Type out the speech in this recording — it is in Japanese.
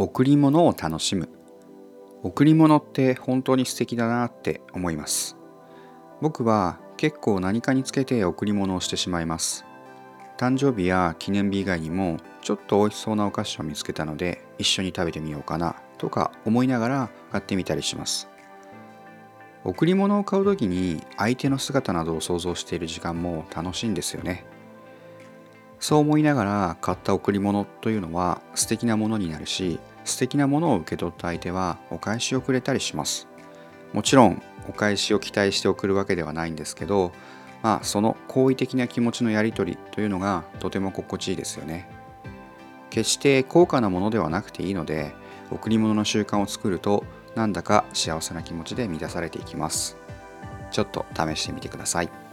贈り物を楽しむ。贈り物って本当に素敵だなって思います。僕は結構何かにつけて贈り物をしてしまいます。誕生日や記念日以外にもちょっと美味しそうなお菓子を見つけたので一緒に食べてみようかなとか思いながら買ってみたりします。贈り物を買う時に相手の姿などを想像している時間も楽しいんですよね。そう思いながら買った贈り物というのは素敵なものになるし素敵なものを受け取った相手はお返しをくれたりします。もちろんお返しを期待して送るわけではないんですけどまあその好意的な気持ちのやり取りというのがとても心地いいですよね。決して高価なものではなくていいので贈り物の習慣を作るとなんだか幸せな気持ちで満たされていきます。ちょっと試してみてください。